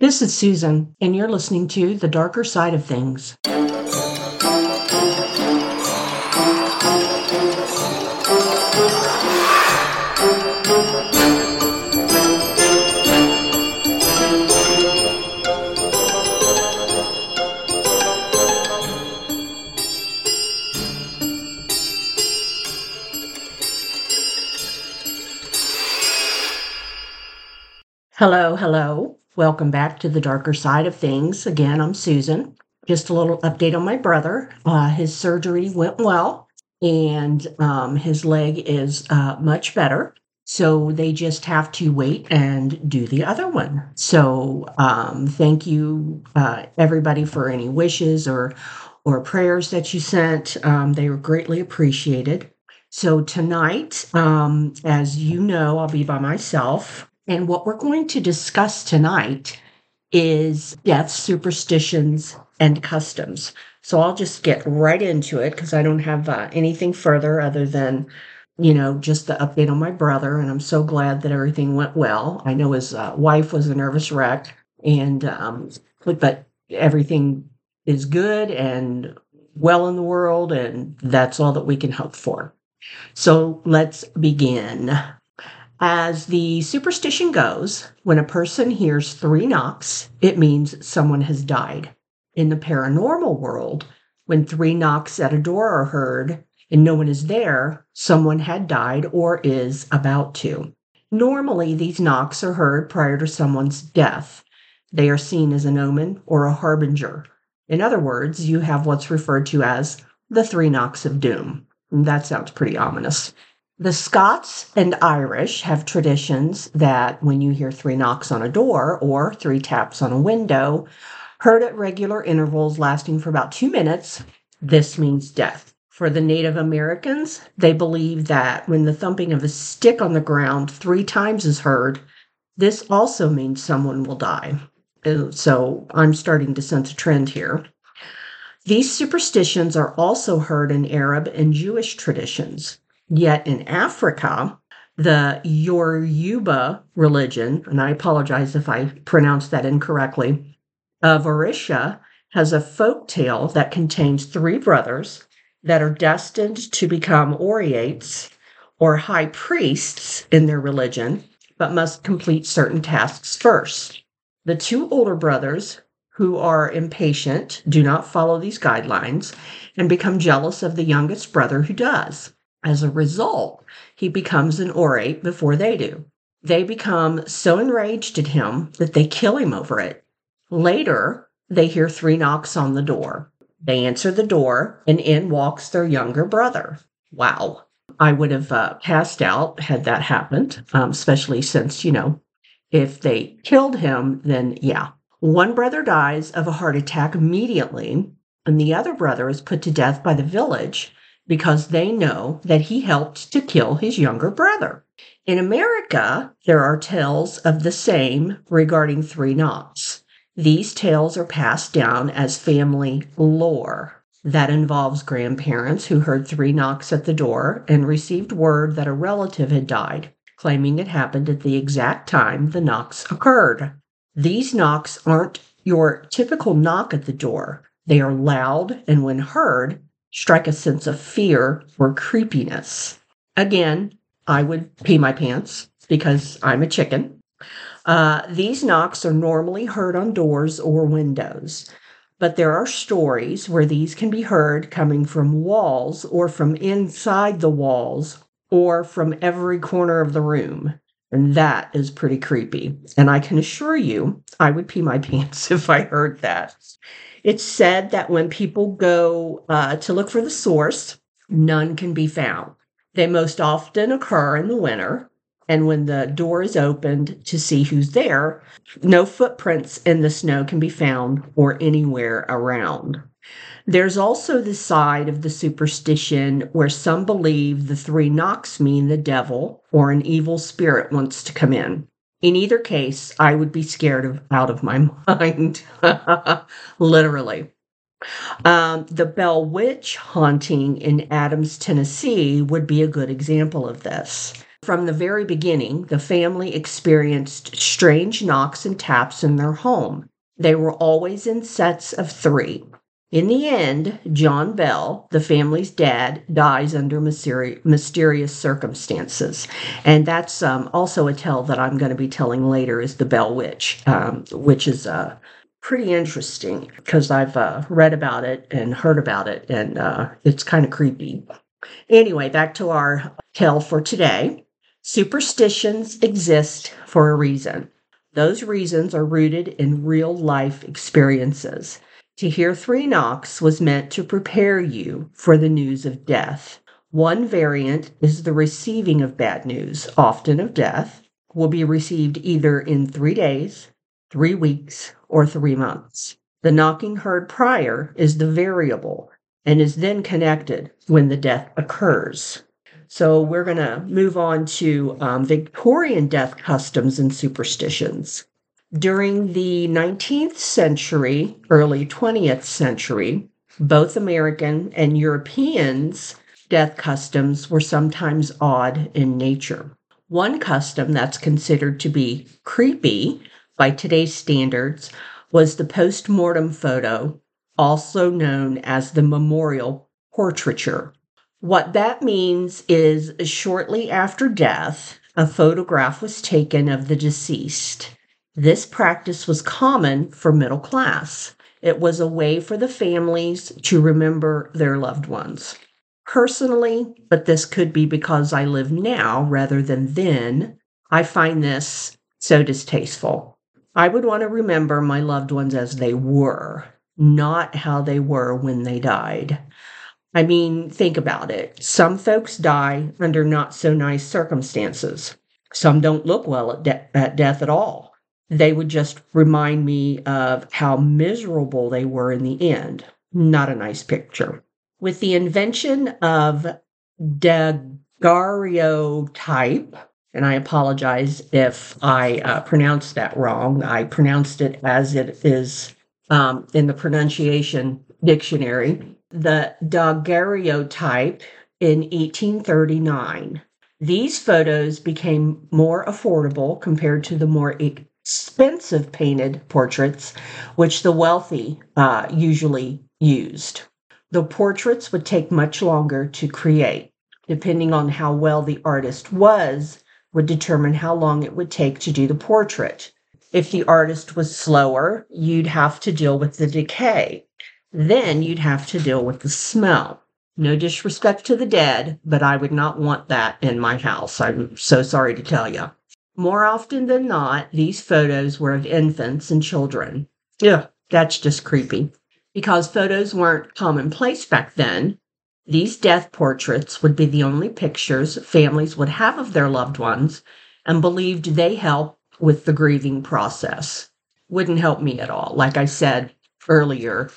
This is Susan, and you're listening to The Darker Side of Things. Hello, hello. Welcome back to the darker side of things. Again, I'm Susan. Just a little update on my brother. Uh, his surgery went well, and um, his leg is uh, much better. So they just have to wait and do the other one. So um, thank you, uh, everybody, for any wishes or or prayers that you sent. Um, they were greatly appreciated. So tonight, um, as you know, I'll be by myself. And what we're going to discuss tonight is death, superstitions, and customs. So I'll just get right into it because I don't have uh, anything further other than, you know, just the update on my brother. And I'm so glad that everything went well. I know his uh, wife was a nervous wreck, and um, but everything is good and well in the world, and that's all that we can hope for. So let's begin. As the superstition goes, when a person hears three knocks, it means someone has died. In the paranormal world, when three knocks at a door are heard and no one is there, someone had died or is about to. Normally, these knocks are heard prior to someone's death. They are seen as an omen or a harbinger. In other words, you have what's referred to as the three knocks of doom. That sounds pretty ominous. The Scots and Irish have traditions that when you hear three knocks on a door or three taps on a window, heard at regular intervals lasting for about two minutes, this means death. For the Native Americans, they believe that when the thumping of a stick on the ground three times is heard, this also means someone will die. Uh, so I'm starting to sense a trend here. These superstitions are also heard in Arab and Jewish traditions. Yet in Africa, the Yoruba religion, and I apologize if I pronounced that incorrectly, of Orisha has a folk tale that contains three brothers that are destined to become oriates or high priests in their religion, but must complete certain tasks first. The two older brothers, who are impatient, do not follow these guidelines and become jealous of the youngest brother who does. As a result, he becomes an orate before they do. They become so enraged at him that they kill him over it. Later, they hear three knocks on the door. They answer the door, and in walks their younger brother. Wow. I would have uh, passed out had that happened, um, especially since, you know, if they killed him, then yeah. One brother dies of a heart attack immediately, and the other brother is put to death by the village because they know that he helped to kill his younger brother. In America, there are tales of the same regarding three knocks. These tales are passed down as family lore. That involves grandparents who heard three knocks at the door and received word that a relative had died, claiming it happened at the exact time the knocks occurred. These knocks aren't your typical knock at the door. They are loud and, when heard, strike a sense of fear or creepiness. Again, I would pee my pants because I'm a chicken. Uh, these knocks are normally heard on doors or windows, but there are stories where these can be heard coming from walls or from inside the walls or from every corner of the room. And that is pretty creepy. And I can assure you, I would pee my pants if I heard that. It's said that when people go uh, to look for the source, none can be found. They most often occur in the winter, and when the door is opened to see who's there, no footprints in the snow can be found or anywhere around. There's also the side of the superstition where some believe the three knocks mean the devil or an evil spirit wants to come in. In either case, I would be scared of out of my mind, literally. Um, the Bell Witch haunting in Adams, Tennessee would be a good example of this. From the very beginning, the family experienced strange knocks and taps in their home. They were always in sets of three. In the end, John Bell, the family's dad, dies under mysteri- mysterious circumstances. And that's um, also a tale that I'm going to be telling later is the Bell Witch, um, which is uh, pretty interesting because I've uh, read about it and heard about it, and uh, it's kind of creepy. Anyway, back to our tale for today. Superstitions exist for a reason. Those reasons are rooted in real life experiences. To hear three knocks was meant to prepare you for the news of death. One variant is the receiving of bad news, often of death, will be received either in three days, three weeks, or three months. The knocking heard prior is the variable and is then connected when the death occurs. So we're going to move on to um, Victorian death customs and superstitions. During the 19th century, early 20th century, both American and Europeans' death customs were sometimes odd in nature. One custom that's considered to be creepy by today's standards was the post mortem photo, also known as the memorial portraiture. What that means is shortly after death, a photograph was taken of the deceased. This practice was common for middle class. It was a way for the families to remember their loved ones. Personally, but this could be because I live now rather than then, I find this so distasteful. I would want to remember my loved ones as they were, not how they were when they died. I mean, think about it. Some folks die under not so nice circumstances. Some don't look well at, de- at death at all they would just remind me of how miserable they were in the end. Not a nice picture. With the invention of daguerreotype, and I apologize if I uh, pronounced that wrong. I pronounced it as it is um, in the pronunciation dictionary. The daguerreotype in 1839. These photos became more affordable compared to the more expensive painted portraits, which the wealthy uh, usually used. The portraits would take much longer to create. Depending on how well the artist was, would determine how long it would take to do the portrait. If the artist was slower, you'd have to deal with the decay. Then you'd have to deal with the smell. No disrespect to the dead, but I would not want that in my house. I'm so sorry to tell you. More often than not, these photos were of infants and children. Yeah, that's just creepy. Because photos weren't commonplace back then, these death portraits would be the only pictures families would have of their loved ones and believed they help with the grieving process. Wouldn't help me at all. Like I said earlier,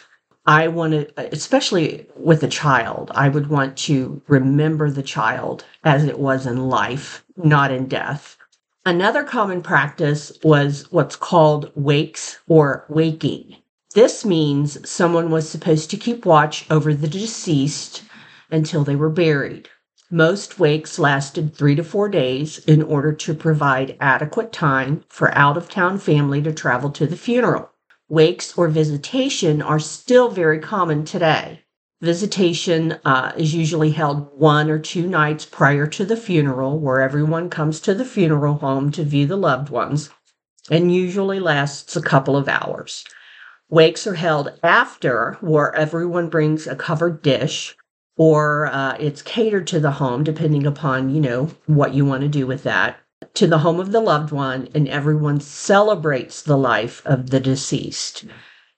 I wanted, especially with a child, I would want to remember the child as it was in life, not in death. Another common practice was what's called wakes or waking. This means someone was supposed to keep watch over the deceased until they were buried. Most wakes lasted three to four days in order to provide adequate time for out of town family to travel to the funeral. Wakes or visitation are still very common today. Visitation uh, is usually held one or two nights prior to the funeral, where everyone comes to the funeral home to view the loved ones, and usually lasts a couple of hours. Wakes are held after, where everyone brings a covered dish, or uh, it's catered to the home, depending upon you know what you want to do with that, to the home of the loved one, and everyone celebrates the life of the deceased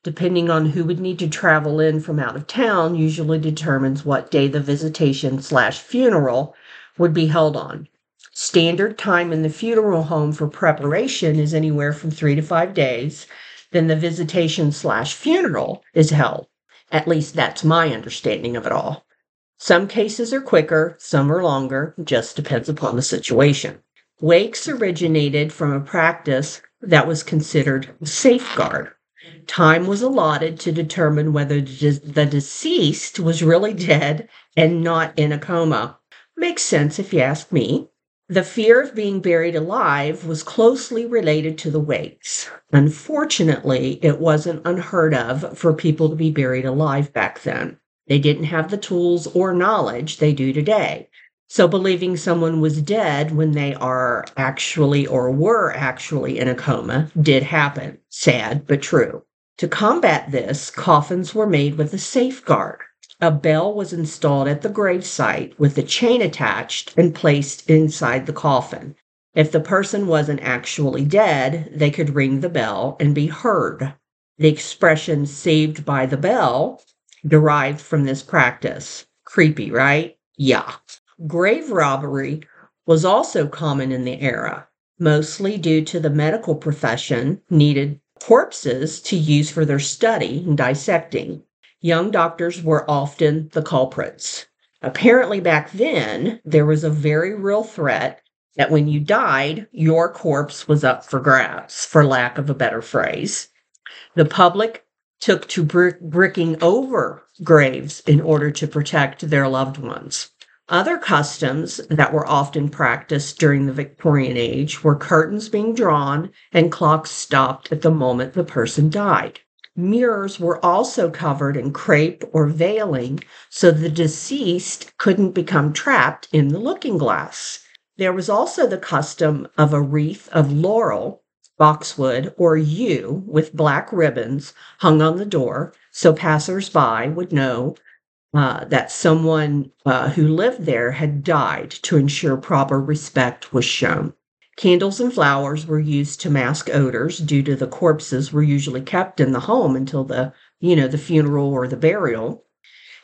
depending on who would need to travel in from out of town, usually determines what day the visitation slash funeral would be held on. Standard time in the funeral home for preparation is anywhere from three to five days. Then the visitation slash funeral is held. At least that's my understanding of it all. Some cases are quicker, some are longer, just depends upon the situation. Wakes originated from a practice that was considered safeguard time was allotted to determine whether the deceased was really dead and not in a coma. Makes sense if you ask me. The fear of being buried alive was closely related to the wakes. Unfortunately, it wasn't unheard of for people to be buried alive back then. They didn't have the tools or knowledge they do today. So, believing someone was dead when they are actually or were actually in a coma did happen. Sad, but true. To combat this, coffins were made with a safeguard. A bell was installed at the gravesite with a chain attached and placed inside the coffin. If the person wasn't actually dead, they could ring the bell and be heard. The expression saved by the bell derived from this practice. Creepy, right? Yeah. Grave robbery was also common in the era, mostly due to the medical profession needed corpses to use for their study and dissecting young doctors were often the culprits. Apparently, back then, there was a very real threat that when you died, your corpse was up for grabs, for lack of a better phrase. The public took to brick- bricking over graves in order to protect their loved ones. Other customs that were often practiced during the Victorian age were curtains being drawn and clocks stopped at the moment the person died. Mirrors were also covered in crepe or veiling so the deceased couldn't become trapped in the looking glass. There was also the custom of a wreath of laurel, boxwood, or yew with black ribbons hung on the door so passers-by would know uh, that someone uh, who lived there had died to ensure proper respect was shown. Candles and flowers were used to mask odors due to the corpses were usually kept in the home until the, you know, the funeral or the burial.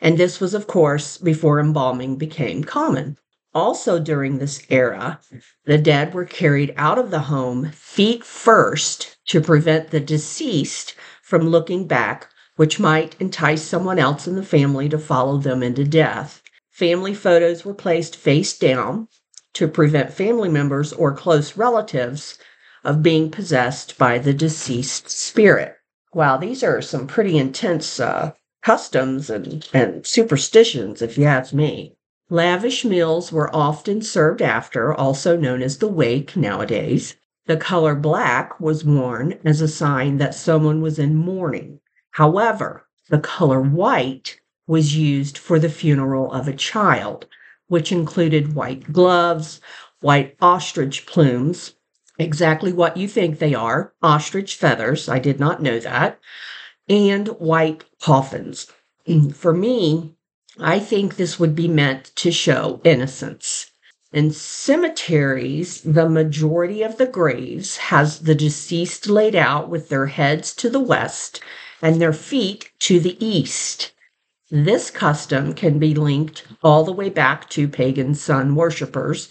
And this was, of course, before embalming became common. Also, during this era, the dead were carried out of the home feet first to prevent the deceased from looking back, which might entice someone else in the family to follow them into death. Family photos were placed face down to prevent family members or close relatives of being possessed by the deceased spirit. Wow, these are some pretty intense uh, customs and, and superstitions, if you ask me. Lavish meals were often served after, also known as the wake nowadays. The color black was worn as a sign that someone was in mourning. However, the color white was used for the funeral of a child, which included white gloves, white ostrich plumes, exactly what you think they are ostrich feathers. I did not know that, and white coffins. For me, I think this would be meant to show innocence. In cemeteries, the majority of the graves has the deceased laid out with their heads to the west and their feet to the east. This custom can be linked all the way back to pagan sun worshippers,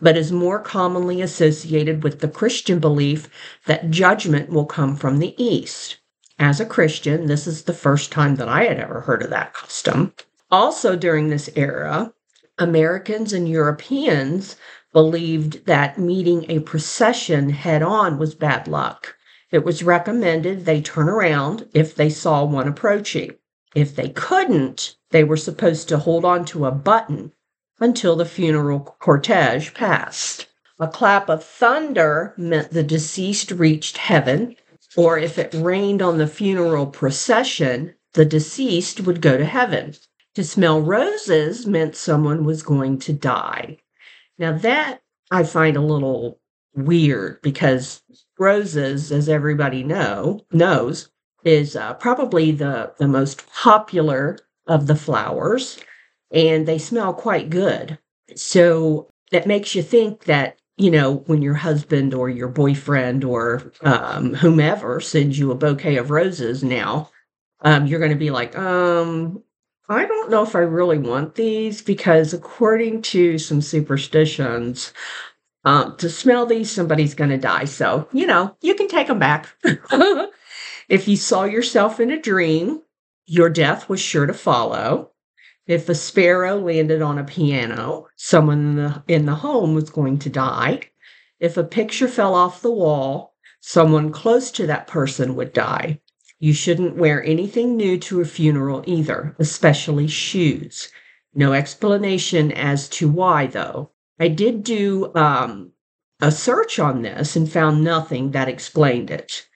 but is more commonly associated with the Christian belief that judgment will come from the east. As a Christian, this is the first time that I had ever heard of that custom. Also, during this era, Americans and Europeans believed that meeting a procession head on was bad luck. It was recommended they turn around if they saw one approaching. If they couldn't, they were supposed to hold on to a button until the funeral cortege passed. A clap of thunder meant the deceased reached heaven, or if it rained on the funeral procession, the deceased would go to heaven. To smell roses meant someone was going to die. Now, that I find a little weird because roses, as everybody know knows, is uh, probably the, the most popular of the flowers, and they smell quite good. So that makes you think that, you know, when your husband or your boyfriend or um, whomever sends you a bouquet of roses now, um, you're going to be like, um, I don't know if I really want these because, according to some superstitions, um, to smell these, somebody's going to die. So, you know, you can take them back. If you saw yourself in a dream, your death was sure to follow. If a sparrow landed on a piano, someone in the, in the home was going to die. If a picture fell off the wall, someone close to that person would die. You shouldn't wear anything new to a funeral either, especially shoes. No explanation as to why, though. I did do um, a search on this and found nothing that explained it.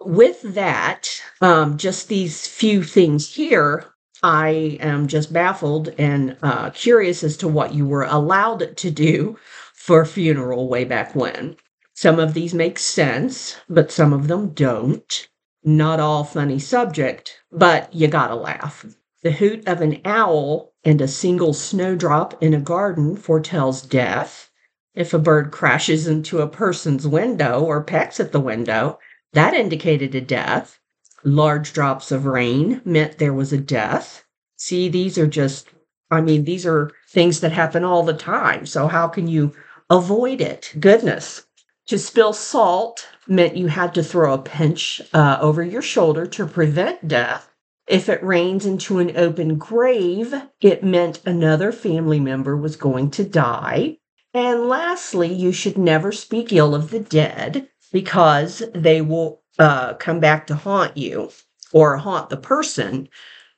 With that, um, just these few things here, I am just baffled and uh, curious as to what you were allowed to do for a funeral way back when. Some of these make sense, but some of them don't. Not all funny subject, but you gotta laugh. The hoot of an owl and a single snowdrop in a garden foretells death. If a bird crashes into a person's window or pecks at the window, that indicated a death. Large drops of rain meant there was a death. See, these are just, I mean, these are things that happen all the time. So, how can you avoid it? Goodness. To spill salt meant you had to throw a pinch uh, over your shoulder to prevent death. If it rains into an open grave, it meant another family member was going to die. And lastly, you should never speak ill of the dead because they will uh, come back to haunt you or haunt the person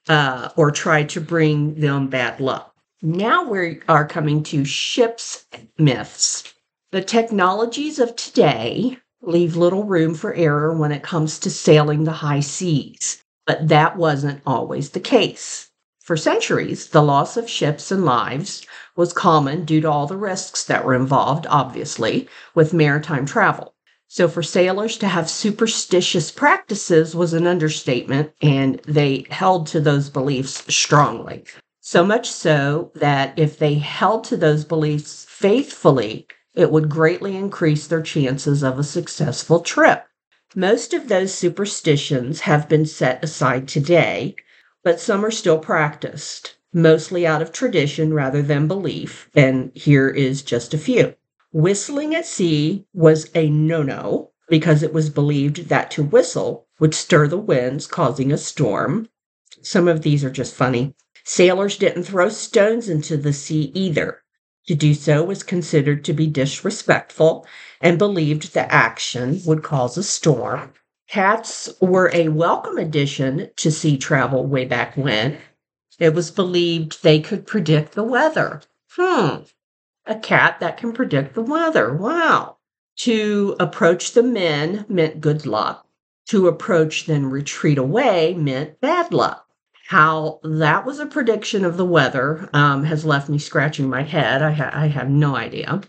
uh, or try to bring them bad luck. Now we are coming to ships myths. The technologies of today leave little room for error when it comes to sailing the high seas. But that wasn't always the case. For centuries, the loss of ships and lives was common due to all the risks that were involved, obviously, with maritime travel. So, for sailors to have superstitious practices was an understatement, and they held to those beliefs strongly. So much so that if they held to those beliefs faithfully, it would greatly increase their chances of a successful trip. Most of those superstitions have been set aside today, but some are still practiced, mostly out of tradition rather than belief. And here is just a few. Whistling at sea was a no no because it was believed that to whistle would stir the winds, causing a storm. Some of these are just funny. Sailors didn't throw stones into the sea either. To do so was considered to be disrespectful and believed the action would cause a storm. Cats were a welcome addition to sea travel way back when. It was believed they could predict the weather. Hmm, a cat that can predict the weather. Wow. To approach the men meant good luck. To approach, then retreat away meant bad luck. How that was a prediction of the weather um, has left me scratching my head. I, ha- I have no idea.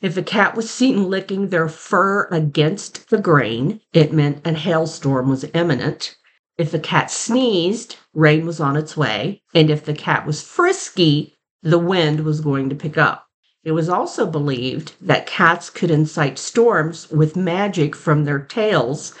If a cat was seen licking their fur against the grain, it meant a hailstorm was imminent. If the cat sneezed, rain was on its way. And if the cat was frisky, the wind was going to pick up. It was also believed that cats could incite storms with magic from their tails.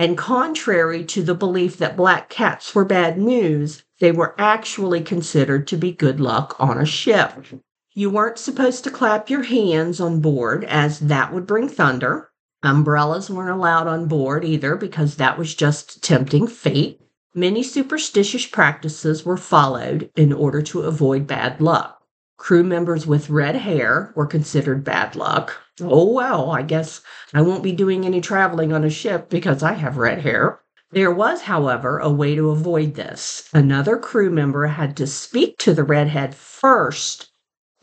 And contrary to the belief that black cats were bad news, they were actually considered to be good luck on a ship. You weren't supposed to clap your hands on board, as that would bring thunder. Umbrellas weren't allowed on board either, because that was just tempting fate. Many superstitious practices were followed in order to avoid bad luck. Crew members with red hair were considered bad luck. Oh, well, I guess I won't be doing any traveling on a ship because I have red hair. There was, however, a way to avoid this. Another crew member had to speak to the redhead first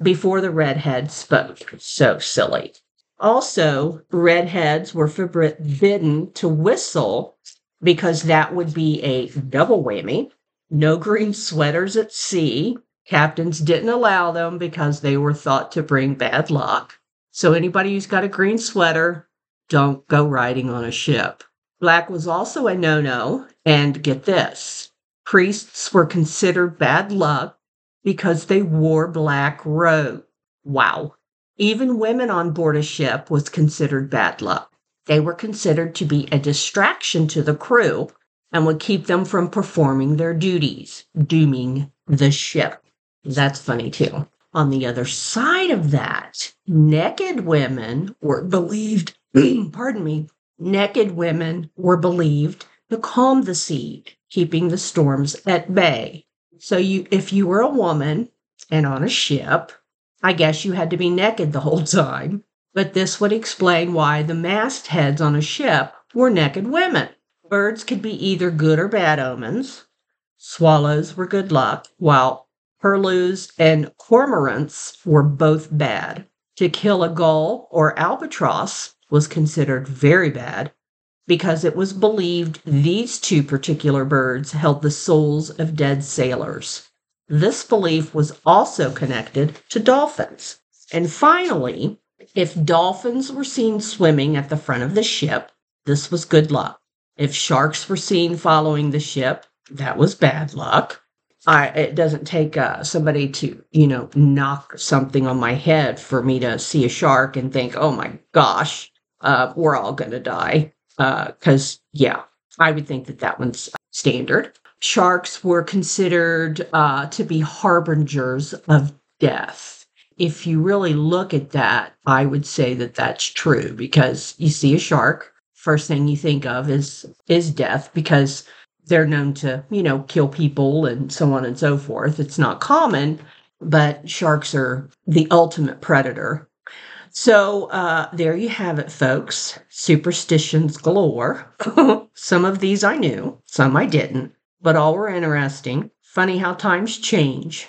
before the redhead spoke. So silly. Also, redheads were forbidden to whistle because that would be a double whammy. No green sweaters at sea. Captains didn't allow them because they were thought to bring bad luck. So, anybody who's got a green sweater, don't go riding on a ship. Black was also a no no. And get this priests were considered bad luck because they wore black robes. Wow. Even women on board a ship was considered bad luck. They were considered to be a distraction to the crew and would keep them from performing their duties, dooming the ship. That's funny too. On the other side of that, naked women were believed, pardon me, naked women were believed to calm the sea, keeping the storms at bay. So you if you were a woman and on a ship, I guess you had to be naked the whole time. But this would explain why the mastheads on a ship were naked women. Birds could be either good or bad omens. Swallows were good luck, while curlews and cormorants were both bad. To kill a gull or albatross was considered very bad because it was believed these two particular birds held the souls of dead sailors. This belief was also connected to dolphins. And finally, if dolphins were seen swimming at the front of the ship, this was good luck. If sharks were seen following the ship, that was bad luck. I, it doesn't take uh, somebody to, you know, knock something on my head for me to see a shark and think, oh my gosh, uh, we're all going to die. Because, uh, yeah, I would think that that one's standard. Sharks were considered uh, to be harbingers of death. If you really look at that, I would say that that's true because you see a shark, first thing you think of is is death because they're known to, you know, kill people and so on and so forth. It's not common, but sharks are the ultimate predator. So uh, there you have it, folks. Superstitions galore. some of these I knew, some I didn't, but all were interesting. Funny how times change.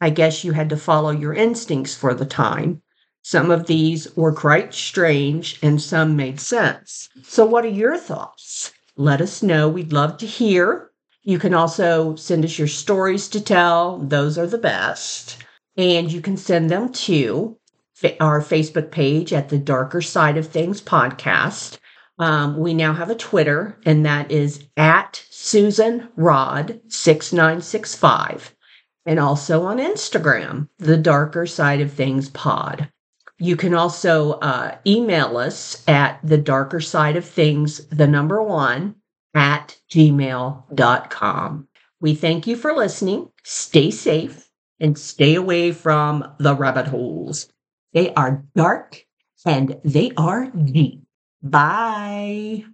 I guess you had to follow your instincts for the time. Some of these were quite strange and some made sense. So, what are your thoughts? Let us know. We'd love to hear. You can also send us your stories to tell, those are the best. And you can send them to our Facebook page at the Darker Side of Things podcast. Um, we now have a Twitter, and that is at Susan Rod 6965. And also on Instagram, the Darker Side of Things pod. You can also uh, email us at the darker side of things, the number one, at gmail.com. We thank you for listening. Stay safe and stay away from the rabbit holes. They are dark and they are deep. Bye.